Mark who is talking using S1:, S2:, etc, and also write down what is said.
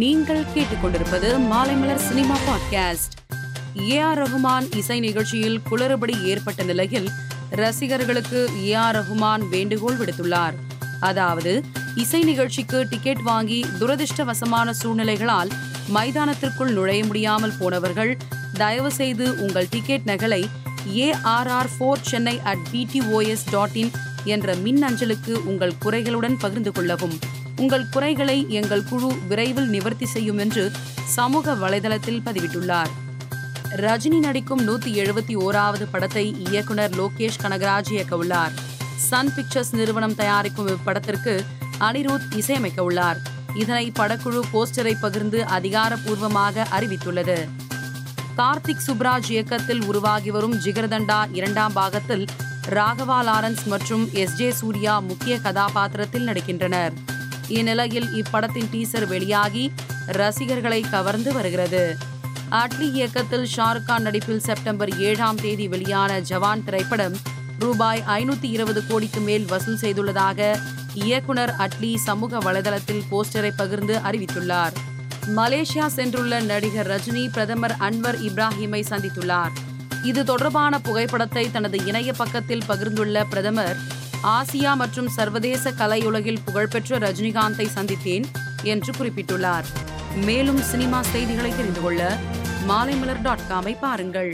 S1: நீங்கள் கேட்டுக்கொண்டிருப்பது Malaimalar cinema podcast. A R Rahman இசை நிகழ்ச்சியில் குளறுபடி ஏற்பட்ட நிலையில் ரசிகர்களுக்கு ஏ ஆர் ரகுமான் வேண்டுகோள் விடுத்துள்ளார். அதாவது இசை நிகழ்ச்சிக்கு டிக்கெட் வாங்கி துரதிர்ஷ்டவசமான சூழ்நிலைகளால் மைதானத்திற்குள் நுழைய முடியாமல் போனவர்கள் தயவு செய்து உங்கள் டிக்கெட் நகலை ARR four Chennai at BTOS dot in என்ற மின் அஞ்சலுக்கு உங்கள் குறைகளுடன் பகிர்ந்து கொள்ளவும். உங்கள் குறைகளை எங்கள் குழு விரைவில் நிவர்த்தி செய்யும் என்று சமூக வலைதளத்தில் பதிவிட்டுள்ளார். ரஜினி நடிக்கும் நூத்தி எழுபத்தி ஓராவது படத்தை இயக்குனர் லோகேஷ் கனகராஜ் இயக்கவுள்ளார் சன் பிக்சர்ஸ் நிறுவனம் தயாரிக்கும் இப்படத்திற்கு அனிருத் இசையமைக்க உள்ளார். இதனை படக்குழு போஸ்டரை பகிர்ந்து அதிகாரப்பூர்வமாக அறிவித்துள்ளது. கார்த்திக் சுப்ராஜ் இயக்கத்தில் உருவாகி வரும் ஜிகர்தண்டா இரண்டாம் பாகத்தில் ராகவா லாரன்ஸ் மற்றும் எஸ் ஜே சூர்யா முக்கிய கதாபாத்திரத்தில் நடிக்கின்றனர். இந்நிலையில் இப்படத்தின் டீசர் வெளியாகி ரசிகர்களை கவர்ந்து வருகிறது. அட்லி இயக்கத்தில் ஷாருக் கான் நடிப்பில் செப்டம்பர் ஏழாம் தேதி வெளியான ஜவான் திரைப்படம் ரூபாய் ஐநூத்தி இருபது கோடிக்கு மேல் வசூல் செய்துள்ளதாக இயக்குனர் அட்லி சமூக வலைதளத்தில் போஸ்டரை பகிர்ந்து அறிவித்துள்ளார். மலேசியா சென்றுள்ள நடிகர் ரஜினி பிரதமர் அன்வர் இப்ராஹிமை சந்தித்துள்ளார். இது தொடர்பான புகைப்படத்தை தனது இணைய பக்கத்தில் பகிர்ந்துள்ள பிரதமர் ஆசியா மற்றும் சர்வதேச கலையுலகில் புகழ்பெற்ற ரஜினிகாந்தை சந்தித்தேன் என்று குறிப்பிட்டுள்ளார். மேலும் சினிமா செய்திகளை தெரிந்து கொள்ள மாலைமலர் டாட் காமை பாருங்கள்.